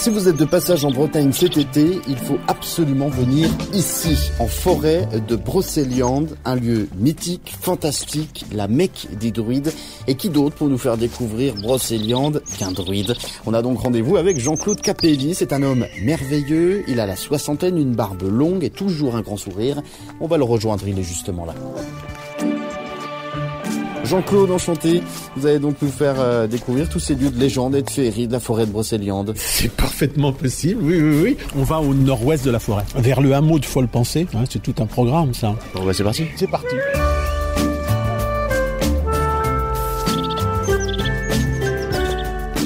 Si vous êtes de passage en Bretagne cet été, il faut absolument venir ici, en forêt de Brocéliande, un lieu mythique, fantastique, la Mecque des druides. Et qui d'autre pour nous faire découvrir Brocéliande qu'un druide? On a donc rendez-vous avec Jean-Claude Capelli. C'est un homme merveilleux. Il a la soixantaine, une barbe longue et toujours un grand sourire. On va le rejoindre, il est justement là. Jean-Claude, enchanté. Vous allez donc nous faire euh, découvrir tous ces lieux de légende et de féerie de la forêt de Brocéliande. C'est parfaitement possible, oui, oui, oui. On va au nord-ouest de la forêt, vers le hameau de Folle-Pensée. Hein, c'est tout un programme, ça. Bon, bah, c'est parti. C'est parti.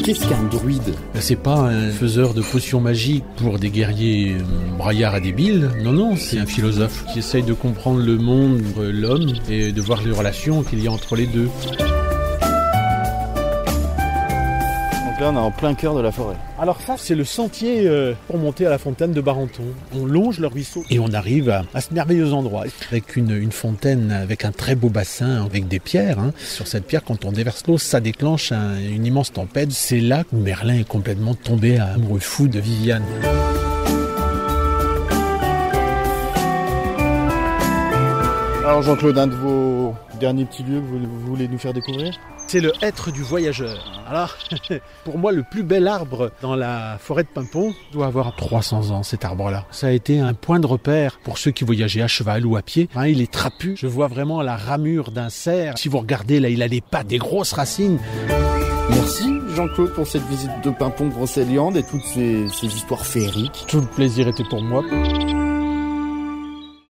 Qu'est-ce qu'un druide? C'est pas un faiseur de potions magiques pour des guerriers euh, braillards à débiles. Non, non, c'est un philosophe qui essaye de comprendre le monde, euh, l'homme, et de voir les relations qu'il y a entre les deux. On est en plein cœur de la forêt. Alors ça, c'est le sentier euh, pour monter à la fontaine de Barenton. On longe le ruisseau et on arrive à, à ce merveilleux endroit avec une, une fontaine avec un très beau bassin avec des pierres. hein. Sur cette pierre, quand on déverse l'eau, ça déclenche un- une immense tempête. C'est là que Merlin est complètement tombé amoureux fou de Viviane. Alors Jean-Claude, un de vos derniers petits lieux que vous, vous voulez nous faire découvrir C'est le hêtre du voyageur. Alors, pour moi, le plus bel arbre dans la forêt de Pimpon doit avoir 300 ans, cet arbre-là. Ça a été un point de repère pour ceux qui voyageaient à cheval ou à pied. Hein, il est trapu. Je vois vraiment la ramure d'un cerf. Si vous regardez, là, il a des pattes, des grosses racines. Merci Jean-Claude pour cette visite de Pimpon Brocéliande et toutes ces, ces histoires féeriques. Tout le plaisir était pour moi.